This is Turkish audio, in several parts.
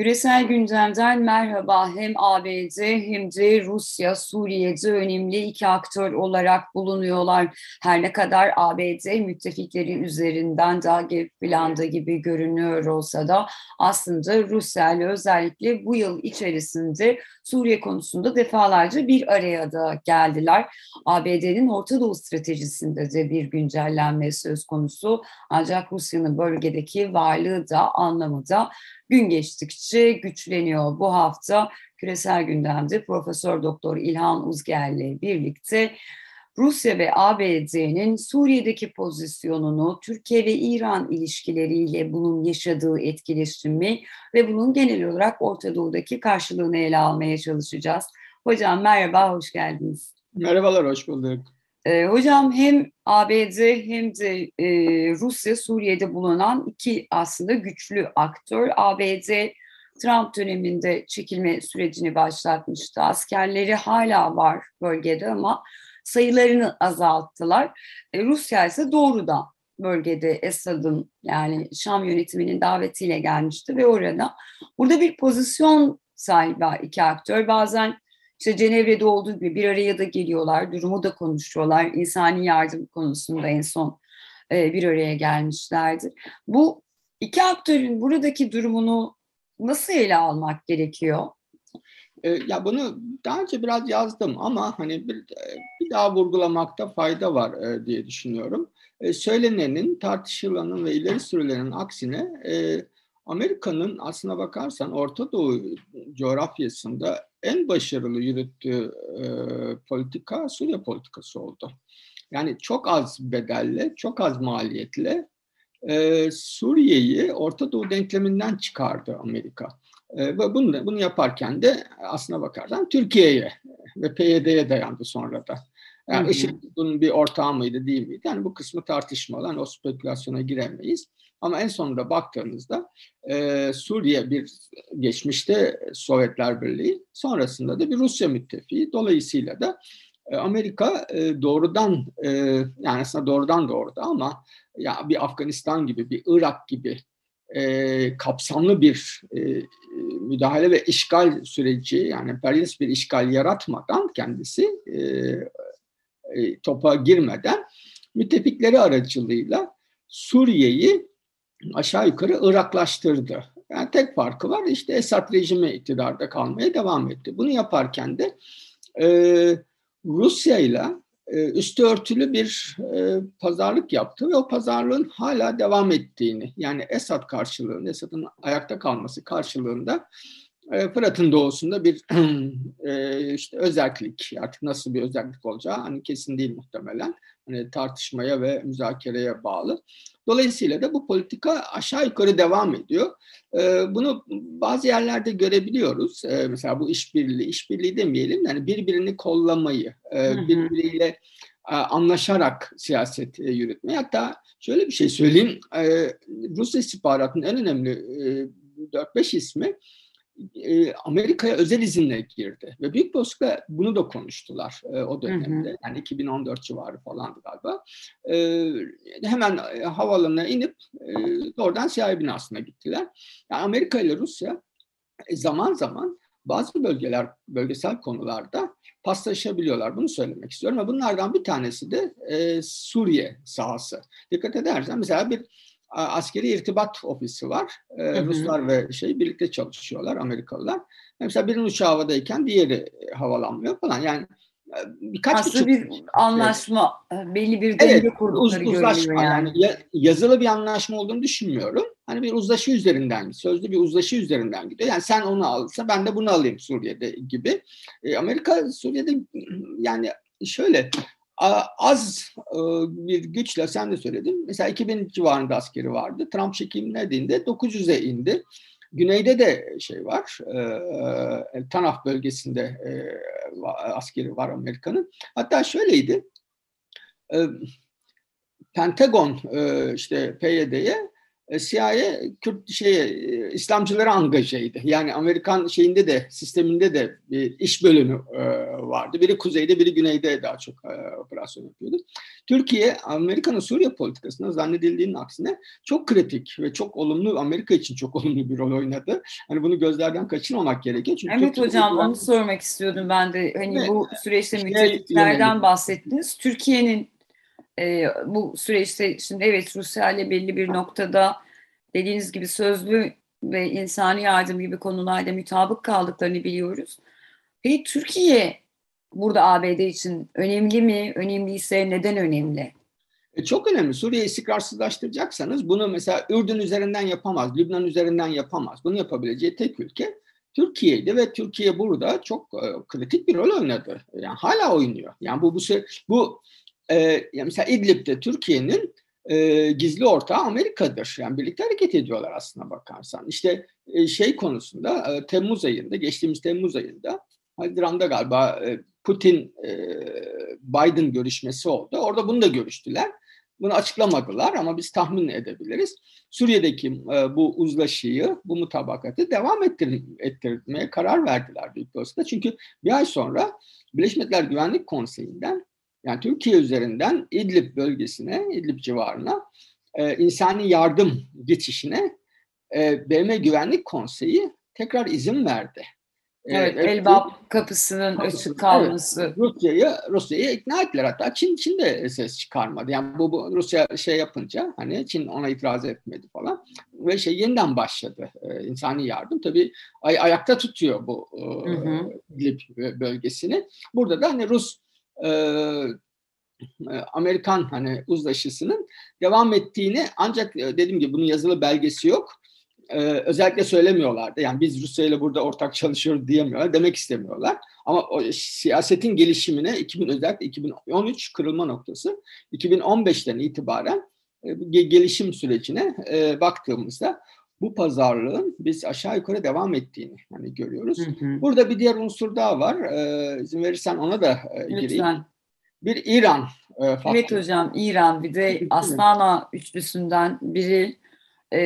Küresel gündemden merhaba. Hem ABD hem de Rusya Suriye'de önemli iki aktör olarak bulunuyorlar. Her ne kadar ABD müttefikleri üzerinden daha geri planda gibi görünüyor olsa da aslında Rusya ile özellikle bu yıl içerisinde Suriye konusunda defalarca bir araya da geldiler. ABD'nin Orta Doğu stratejisinde de bir güncellenme söz konusu. Ancak Rusya'nın bölgedeki varlığı da anlamı da gün geçtikçe güçleniyor. Bu hafta küresel gündemde Profesör Doktor İlhan Uzger ile birlikte Rusya ve ABD'nin Suriye'deki pozisyonunu, Türkiye ve İran ilişkileriyle bunun yaşadığı etkileşimi ve bunun genel olarak Orta Doğu'daki karşılığını ele almaya çalışacağız. Hocam merhaba, hoş geldiniz. Merhabalar, hoş bulduk. E, hocam hem ABD hem de e, Rusya Suriye'de bulunan iki aslında güçlü aktör. ABD Trump döneminde çekilme sürecini başlatmıştı. Askerleri hala var bölgede ama sayılarını azalttılar. E, Rusya ise doğrudan bölgede Esad'ın yani Şam yönetiminin davetiyle gelmişti ve orada burada bir pozisyon sahibi iki aktör. Bazen işte Cenevre'de olduğu gibi bir araya da geliyorlar, durumu da konuşuyorlar. İnsani yardım konusunda en son e, bir araya gelmişlerdi. Bu iki aktörün buradaki durumunu nasıl ele almak gerekiyor? E, ya bunu daha önce biraz yazdım ama hani bir, bir daha vurgulamakta fayda var e, diye düşünüyorum. E, söylenenin, tartışılanın ve ileri sürülenin aksine e, Amerika'nın aslına bakarsan Orta Doğu coğrafyasında en başarılı yürüttüğü e, politika Suriye politikası oldu. Yani çok az bedelle, çok az maliyetle e, Suriye'yi Orta Doğu denkleminden çıkardı Amerika. E, ve bunu, bunu yaparken de aslına bakarsan Türkiye'ye ve PYD'ye dayandı sonra da. Yani hı IŞİD bunun bir ortağı mıydı değil miydi? Yani bu kısmı tartışmalı. Yani o spekülasyona giremeyiz. Ama en sonunda baktığınızda e, Suriye bir geçmişte Sovyetler Birliği, sonrasında da bir Rusya müttefiği. Dolayısıyla da e, Amerika e, doğrudan e, yani aslında doğrudan doğruda ama ya bir Afganistan gibi, bir Irak gibi e, kapsamlı bir e, müdahale ve işgal süreci yani emperyalist bir işgal yaratmadan kendisi e, e, topa girmeden müttefikleri aracılığıyla Suriye'yi aşağı yukarı Iraklaştırdı. Yani tek farkı var işte Esad rejimi iktidarda kalmaya devam etti. Bunu yaparken de e, Rusya ile üstü örtülü bir e, pazarlık yaptı ve o pazarlığın hala devam ettiğini yani Esad karşılığında, Esad'ın ayakta kalması karşılığında e, Fırat'ın doğusunda bir e, işte özellik artık nasıl bir özellik olacağı hani kesin değil muhtemelen hani tartışmaya ve müzakereye bağlı. Dolayısıyla da bu politika aşağı yukarı devam ediyor. E, bunu bazı yerlerde görebiliyoruz. E, mesela bu işbirliği, işbirliği demeyelim yani birbirini kollamayı, e, birbiriyle e, anlaşarak siyaset yürütmeyi. Hatta şöyle bir şey söyleyeyim. Rus istihbaratının en önemli e, 4-5 ismi e, Amerika'ya özel izinle girdi ve bir olasılıkla bunu da konuştular e, o dönemde. Hı hı. Yani 2014 civarı falandı galiba. E, hemen e, havalarına inip e, oradan CIA binasına gittiler. Yani Amerika ile Rusya e, zaman zaman bazı bölgeler, bölgesel konularda paslaşabiliyorlar. Bunu söylemek istiyorum. Ve bunlardan bir tanesi de e, Suriye sahası. Dikkat edersen mesela bir askeri irtibat ofisi var. Ee, Ruslar ve şey birlikte çalışıyorlar Amerikalılar. Mesela birinin uçağı havadayken diğeri e, havalanmıyor falan. Yani e, birkaç Aslında bir anlaşma, şey. belli bir denge evet, kurdukları uz, uzlaşma, yani. yani. Yazılı bir anlaşma olduğunu düşünmüyorum. Hani bir uzlaşı üzerinden, sözlü bir uzlaşı üzerinden gidiyor. Yani sen onu alırsa ben de bunu alayım Suriye'de gibi. E, Amerika Suriye'de yani şöyle az e, bir güçle sen de söyledin. Mesela 2000 civarında askeri vardı. Trump çekimlediğinde 900'e indi. Güneyde de şey var, e, Tanaf bölgesinde e, askeri var Amerika'nın. Hatta şöyleydi, e, Pentagon e, işte PYD'ye e, CIA Kürt şeye e, İslamcıları angajeydi. Yani Amerikan şeyinde de sisteminde de bir iş bölümü e, vardı. Biri kuzeyde, biri güneyde daha çok operasyon yapıyordu. Türkiye Amerika'nın Suriye politikasında zannedildiğinin aksine çok kritik ve çok olumlu Amerika için çok olumlu bir rol oynadı. Hani bunu gözlerden kaçırmamak gerekiyor. Çünkü evet Türkiye hocam onu sormak istiyordum ben de. Hani evet, bu süreçte şey, müttefiklerden bahsettiniz. Türkiye'nin e, bu süreçte şimdi evet Rusya ile belli bir noktada dediğiniz gibi sözlü ve insani yardım gibi konularda mütabık kaldıklarını biliyoruz. Peki Türkiye burada ABD için önemli mi? Önemliyse neden önemli? E çok önemli. Suriye'yi istikrarsızlaştıracaksanız bunu mesela Ürdün üzerinden yapamaz, Lübnan üzerinden yapamaz. Bunu yapabileceği tek ülke Türkiye'ydi ve Türkiye burada çok e, kritik bir rol oynadı. Yani hala oynuyor. Yani bu bu bu e, mesela İdlib'de Türkiye'nin e, gizli ortağı Amerika'dır. Yani birlikte hareket ediyorlar aslına bakarsan. İşte e, şey konusunda e, Temmuz ayında, geçtiğimiz Temmuz ayında Haziran'da galiba e, Putin e, Biden görüşmesi oldu. Orada bunu da görüştüler. Bunu açıklamadılar ama biz tahmin edebiliriz. Suriye'deki e, bu uzlaşıyı, bu mutabakatı devam ettir, ettirmeye karar verdiler büyük olasılıkla. Çünkü bir ay sonra Birleşmiş Milletler Güvenlik Konseyi'nden yani Türkiye üzerinden İdlib bölgesine, İdlib civarına e, insani yardım geçişine e, BM Güvenlik Konseyi tekrar izin verdi. E, evet, evet Elbap kapısının açık kalması. Evet, Rusya'yı Rusya'yı ikna ettiler hatta Çin Çin de ses çıkarmadı. Yani bu, bu Rusya şey yapınca hani Çin ona itiraz etmedi falan ve şey yeniden başladı e, insani yardım. Tabii ay, ayakta tutuyor bu e, İdlib bölgesini. Burada da hani Rus Amerikan hani uzlaşısının devam ettiğini ancak e, dediğim gibi bunun yazılı belgesi yok. Ee, özellikle söylemiyorlardı. Yani biz Rusya ile burada ortak çalışıyoruz diyemiyorlar. Demek istemiyorlar. Ama o siyasetin gelişimine 2000 özellikle 2013 kırılma noktası 2015'ten itibaren e, gelişim sürecine e, baktığımızda bu pazarlığın biz aşağı yukarı devam ettiğini hani görüyoruz. Hı hı. Burada bir diğer unsur daha var. E, izin verirsen ona da e, gireyim. Lütfen. Bir İran e, faktörü. Evet hocam İran bir de Astana üçlüsünden biri e,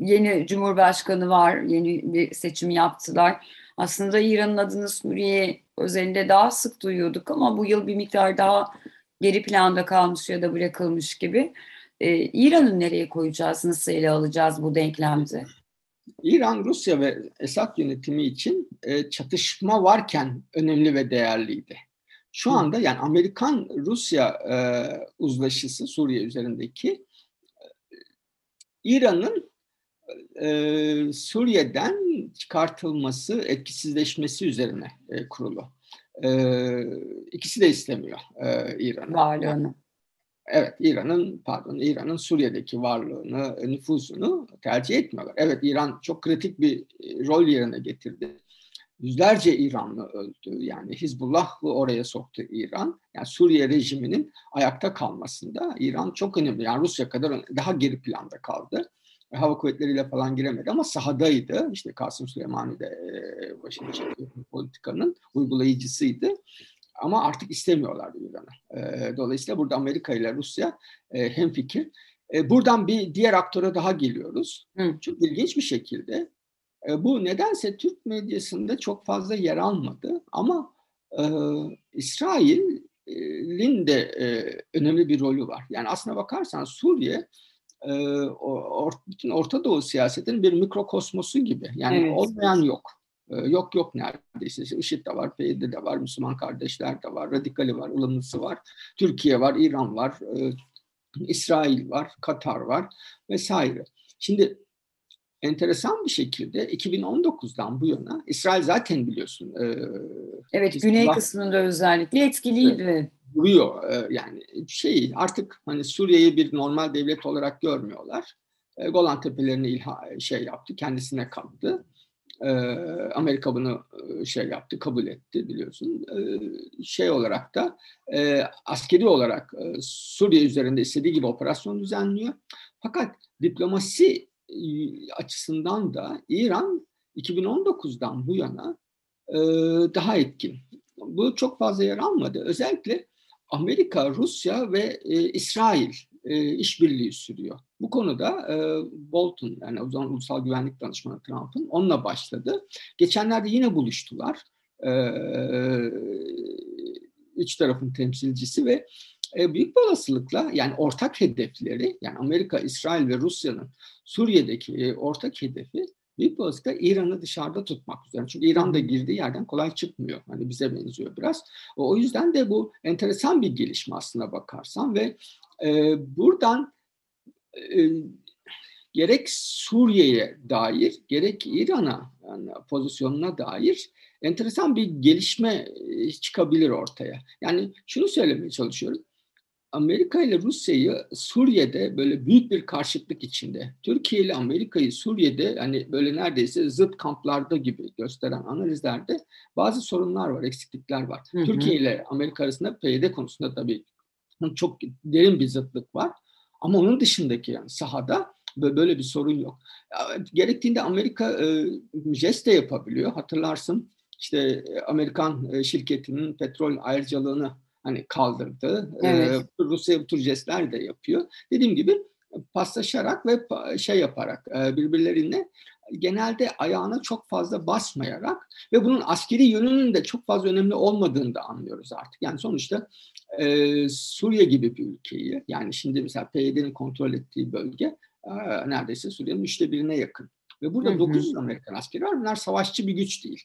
yeni cumhurbaşkanı var. Yeni bir seçim yaptılar. Aslında İran'ın adını Suriye özelinde daha sık duyuyorduk ama bu yıl bir miktar daha geri planda kalmış ya da bırakılmış gibi. Ee, İran'ı nereye koyacağız, nasıl ele alacağız bu denklemde? İran, Rusya ve Esad yönetimi için e, çatışma varken önemli ve değerliydi. Şu anda yani Amerikan-Rusya e, uzlaşısı Suriye üzerindeki e, İran'ın e, Suriye'den çıkartılması, etkisizleşmesi üzerine e, kurulu. E, ikisi de istemiyor e. Varlığını. Evet, İran'ın pardon, İran'ın Suriye'deki varlığını, nüfuzunu tercih etmiyorlar. Evet, İran çok kritik bir rol yerine getirdi yüzlerce İranlı öldü. Yani Hizbullah'ı oraya soktu İran. Yani Suriye rejiminin ayakta kalmasında İran çok önemli. Yani Rusya kadar daha geri planda kaldı. Hava kuvvetleriyle falan giremedi ama sahadaydı. İşte Kasım Süleymani de e, başını çekiyor politikanın uygulayıcısıydı. Ama artık istemiyorlardı İran'ı. E, dolayısıyla burada Amerika ile Rusya e, hemfikir. Buradan bir diğer aktöre daha geliyoruz. Hı. Çok ilginç bir şekilde e, bu nedense Türk medyasında çok fazla yer almadı ama e, İsrail'in de e, önemli bir rolü var. Yani aslına bakarsan Suriye e, or, bütün Orta Doğu siyasetinin bir mikrokosmosu gibi. Yani evet. olmayan yok. E, yok yok neredeyse. IŞİD de var, PYD de var, Müslüman kardeşler de var, radikali var, ılımlısı var, Türkiye var, İran var, e, İsrail var, Katar var vesaire. Şimdi enteresan bir şekilde 2019'dan bu yana İsrail zaten biliyorsun. E, evet güney kısmında özellikle etkiliydi. Duruyor e, yani şey artık hani Suriye'yi bir normal devlet olarak görmüyorlar. E, Golan Tepelerini ilha, şey yaptı kendisine kaldı. E, Amerika bunu e, şey yaptı kabul etti biliyorsun. E, şey olarak da e, askeri olarak e, Suriye üzerinde istediği gibi operasyon düzenliyor. Fakat diplomasi açısından da İran 2019'dan bu yana e, daha etkin. Bu çok fazla yer almadı. Özellikle Amerika, Rusya ve e, İsrail e, işbirliği sürüyor. Bu konuda e, Bolton yani o zaman Ulusal Güvenlik Danışmanı Trump'ın onunla başladı. Geçenlerde yine buluştular. E, üç tarafın temsilcisi ve e, büyük bir olasılıkla yani ortak hedefleri yani Amerika, İsrail ve Rusya'nın Suriye'deki e, ortak hedefi büyük bir olasılıkla İran'ı dışarıda tutmak üzere. Çünkü İran da girdiği yerden kolay çıkmıyor. Hani bize benziyor biraz. O yüzden de bu enteresan bir gelişme aslına bakarsan ve e, buradan e, gerek Suriye'ye dair gerek İran'a yani pozisyonuna dair enteresan bir gelişme e, çıkabilir ortaya. Yani şunu söylemeye çalışıyorum. Amerika ile Rusya'yı Suriye'de böyle büyük bir karşıtlık içinde, Türkiye ile Amerika'yı Suriye'de hani böyle neredeyse zıt kamplarda gibi gösteren analizlerde bazı sorunlar var, eksiklikler var. Hı hı. Türkiye ile Amerika arasında PYD konusunda tabii çok derin bir zıtlık var. Ama onun dışındaki yani sahada böyle bir sorun yok. Gerektiğinde Amerika e, jest de yapabiliyor. Hatırlarsın işte e, Amerikan e, şirketinin petrol ayrıcalığını hani kaldırdı. E, evet. Rusya bu tür jestler de yapıyor. Dediğim gibi paslaşarak ve şey yaparak birbirlerine genelde ayağına çok fazla basmayarak ve bunun askeri yönünün de çok fazla önemli olmadığını da anlıyoruz artık. Yani sonuçta e, Suriye gibi bir ülkeyi yani şimdi mesela PYD'nin kontrol ettiği bölge e, neredeyse Suriye'nin üçte birine yakın. Ve burada hı hı. 900 Amerikan askeri var. Bunlar savaşçı bir güç değil.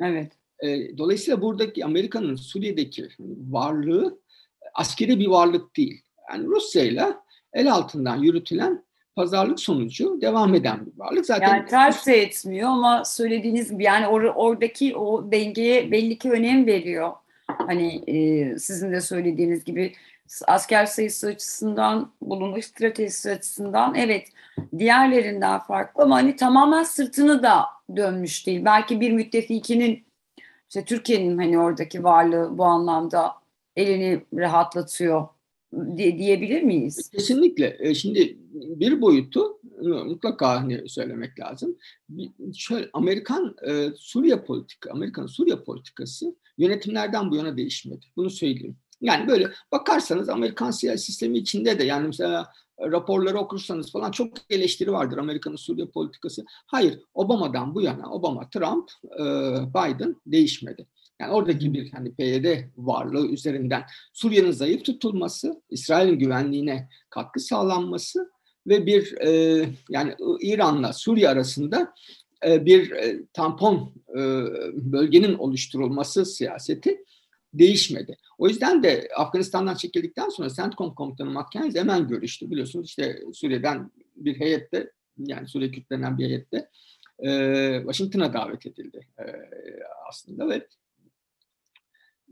Evet. E, dolayısıyla buradaki Amerika'nın Suriye'deki varlığı askeri bir varlık değil. Yani Rusya ile el altından yürütülen pazarlık sonucu devam eden bir varlık. Zaten yani ters de etmiyor ama söylediğiniz gibi yani or oradaki o dengeye belli ki önem veriyor. Hani e, sizin de söylediğiniz gibi asker sayısı açısından, bulunma stratejisi açısından evet diğerlerinden farklı ama hani tamamen sırtını da dönmüş değil. Belki bir müttefikinin işte Türkiye'nin hani oradaki varlığı bu anlamda elini rahatlatıyor diyebilir miyiz? Kesinlikle. E, şimdi bir boyutu e, mutlaka hani söylemek lazım. Şöyle Amerikan e, Suriye politika, Amerikan Suriye politikası yönetimlerden bu yana değişmedi. Bunu söyleyeyim. Yani böyle bakarsanız Amerikan siyasi sistemi içinde de yani mesela raporları okursanız falan çok eleştiri vardır Amerika'nın Suriye politikası. Hayır, Obama'dan bu yana Obama, Trump, Biden değişmedi. Yani oradaki bir hani PYD varlığı üzerinden Suriye'nin zayıf tutulması, İsrail'in güvenliğine katkı sağlanması ve bir e, yani İran'la Suriye arasında e, bir e, tampon e, bölgenin oluşturulması siyaseti değişmedi. O yüzden de Afganistan'dan çekildikten sonra CENTCOM komutanı McKenzie hemen görüştü. Biliyorsunuz işte Suriye'den bir heyette yani Suriye Kürtlerinden bir heyette e, Washington'a davet edildi e, aslında ve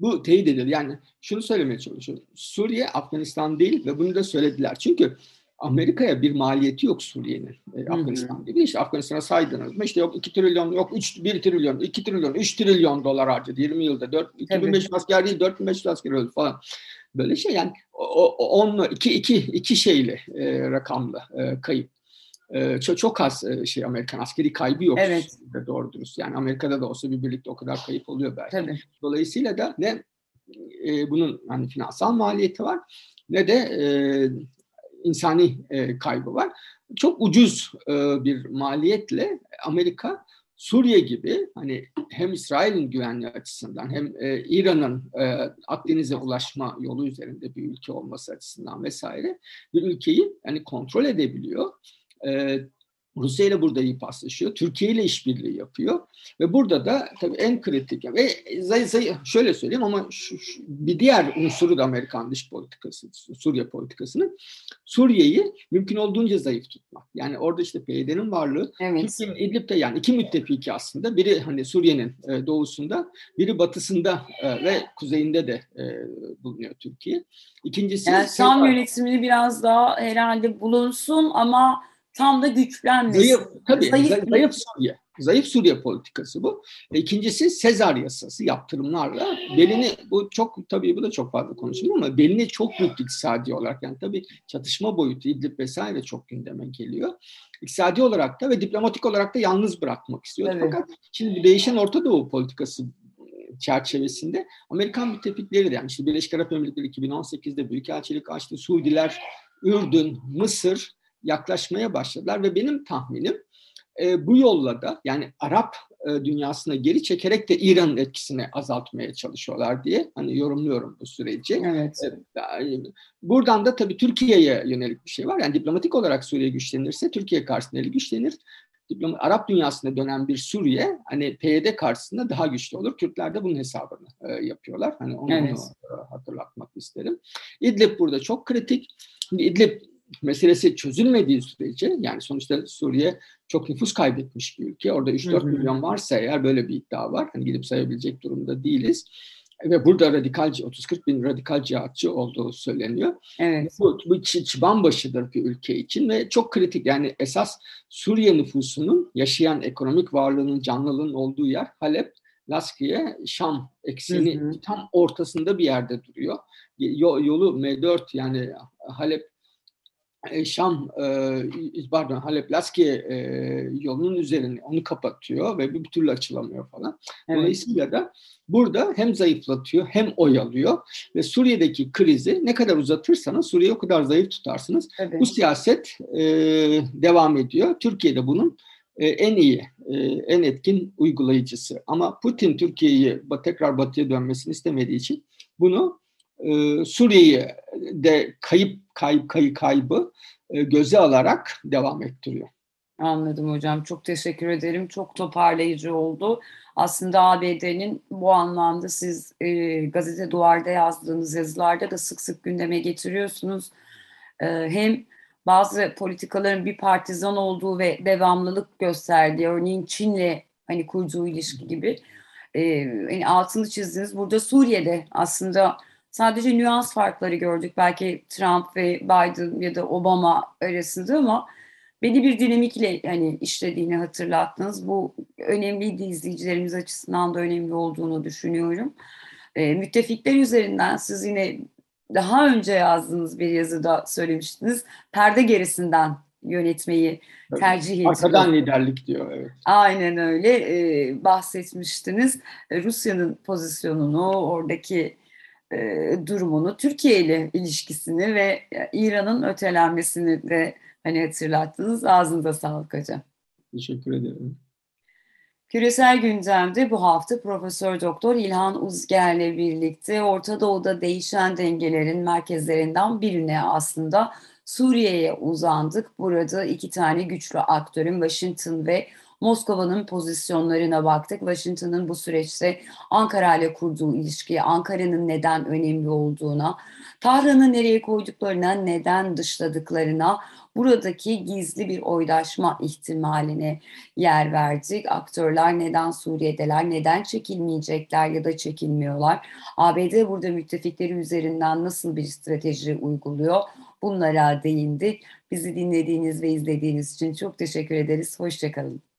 bu teyit edildi. Yani şunu söylemeye çalışıyorum. Suriye Afganistan değil ve bunu da söylediler. Çünkü Amerika'ya bir maliyeti yok Suriye'nin. E, Afganistan gibi. İşte Afganistan'a saydınız mı? İşte yok 2 trilyon, yok 3, 1 trilyon, 2 trilyon, 3 trilyon dolar harcadı 20 yılda. 4, 2500 asker değil, 4500 asker öldü falan. Böyle şey yani o, onla, iki, iki, iki şeyli e, rakamlı e, kayıp. E, çok, çok az e, şey Amerikan askeri kaybı yok. Evet. Doğru dürüst. Yani Amerika'da da olsa bir birlikte o kadar kayıp oluyor belki. Tabii. Dolayısıyla da ne e, bunun hani finansal maliyeti var ne de e, insani e, kaybı var. Çok ucuz e, bir maliyetle Amerika Suriye gibi hani hem İsrail'in güvenliği açısından hem e, İran'ın e, Akdeniz'e ulaşma yolu üzerinde bir ülke olması açısından vesaire bir ülkeyi yani kontrol edebiliyor. E, Rusya ile burada iyi paslaşıyor. Türkiye ile işbirliği yapıyor. Ve burada da tabii en kritik ve zay, zay, şöyle söyleyeyim ama şu, şu, bir diğer unsuru da Amerikan dış politikası, Suriye politikasının Suriye'yi mümkün olduğunca zayıf tutmak. Yani orada işte PYD'nin varlığı evet. Türkiye'nin İdlib'de yani iki müttefiki aslında. Biri hani Suriye'nin e, doğusunda, biri batısında e, ve kuzeyinde de e, bulunuyor Türkiye. İkincisi yani Şam yönetimini biraz daha herhalde bulunsun ama tam da güçlenmesin. Zayıf, tabii, zayıf, zayıf Suriye. Zayıf Suriye politikası bu. E, ikincisi Sezar yasası yaptırımlarla belini bu çok tabii bu da çok fazla konuşuluyor ama belini çok büyük iktisadi olarak yani tabii çatışma boyutu İdlib vesaire çok gündeme geliyor. İktisadi olarak da ve diplomatik olarak da yalnız bırakmak istiyor. Evet. Fakat şimdi değişen Orta Doğu politikası çerçevesinde Amerikan müttefikleri de yani işte Birleşik Arap Emirlikleri 2018'de Büyükelçilik açtı. Suudiler Ürdün, Mısır yaklaşmaya başladılar ve benim tahminim e, bu yolla da yani Arap e, dünyasına geri çekerek de İran'ın etkisini azaltmaya çalışıyorlar diye hani yorumluyorum bu süreci. Evet. E, buradan da tabii Türkiye'ye yönelik bir şey var. Yani diplomatik olarak Suriye güçlenirse Türkiye karşısında eli güçlenir. Diploma, Arap dünyasına dönen bir Suriye hani PYD karşısında daha güçlü olur. Kürtler de bunun hesabını e, yapıyorlar. Hani onu, evet. onu e, hatırlatmak isterim. İdlib burada çok kritik. İdlib meselesi çözülmediği sürece yani sonuçta Suriye çok nüfus kaybetmiş bir ülke. Orada 3-4 milyon varsa eğer böyle bir iddia var. Hani gidip sayabilecek durumda değiliz. Ve burada radikal 30-40 bin radikal cihatçı olduğu söyleniyor. Evet. Bu, bu çıban başıdır bir ülke için ve çok kritik. Yani esas Suriye nüfusunun yaşayan ekonomik varlığının, canlılığının olduğu yer Halep, Laskiye, Şam ekseni tam ortasında bir yerde duruyor. Yolu M4 yani Halep Şam, e, pardon Halep Laskiye e, yolunun üzerine onu kapatıyor ve bir türlü açılamıyor falan. Evet. Dolayısıyla da burada hem zayıflatıyor hem oyalıyor ve Suriye'deki krizi ne kadar uzatırsanız Suriye'yi o kadar zayıf tutarsınız. Evet. Bu siyaset e, devam ediyor. Türkiye'de bunun e, en iyi, e, en etkin uygulayıcısı. Ama Putin Türkiye'yi tekrar batıya dönmesini istemediği için bunu e, Suriye'yi de kayıp kayıp kayıp kaybı e, göze alarak devam ettiriyor. Anladım hocam. Çok teşekkür ederim. Çok toparlayıcı oldu. Aslında ABD'nin bu anlamda siz e, gazete duvarda yazdığınız yazılarda da sık sık gündeme getiriyorsunuz. E, hem bazı politikaların bir partizan olduğu ve devamlılık gösterdiği, örneğin Çin'le hani kurduğu ilişki gibi e, yani altını çizdiniz. Burada Suriye'de aslında Sadece nüans farkları gördük belki Trump ve Biden ya da Obama arasında ama beni bir dinamikle hani işlediğini hatırlattınız. Bu önemliydi izleyicilerimiz açısından da önemli olduğunu düşünüyorum. E, müttefikler üzerinden siz yine daha önce yazdığınız bir yazıda söylemiştiniz. Perde gerisinden yönetmeyi tercih ediyor. Arkadan liderlik diyor. Evet. Aynen öyle ee, bahsetmiştiniz. Rusya'nın pozisyonunu, oradaki e, durumunu, Türkiye ile ilişkisini ve İran'ın ötelenmesini de hani hatırlattınız. Ağzınıza sağlık hocam. Teşekkür ederim. Küresel gündemde bu hafta Profesör Doktor İlhan Uzger'le birlikte Orta Doğu'da değişen dengelerin merkezlerinden birine aslında Suriye'ye uzandık. Burada iki tane güçlü aktörün Washington ve Moskova'nın pozisyonlarına baktık. Washington'ın bu süreçte Ankara ile kurduğu ilişkiye, Ankara'nın neden önemli olduğuna, Tahran'ı nereye koyduklarına, neden dışladıklarına, buradaki gizli bir oydaşma ihtimaline yer verdik. Aktörler neden Suriye'deler, neden çekilmeyecekler ya da çekilmiyorlar? ABD burada müttefikleri üzerinden nasıl bir strateji uyguluyor? Bunlara değindik. Bizi dinlediğiniz ve izlediğiniz için çok teşekkür ederiz. Hoşçakalın.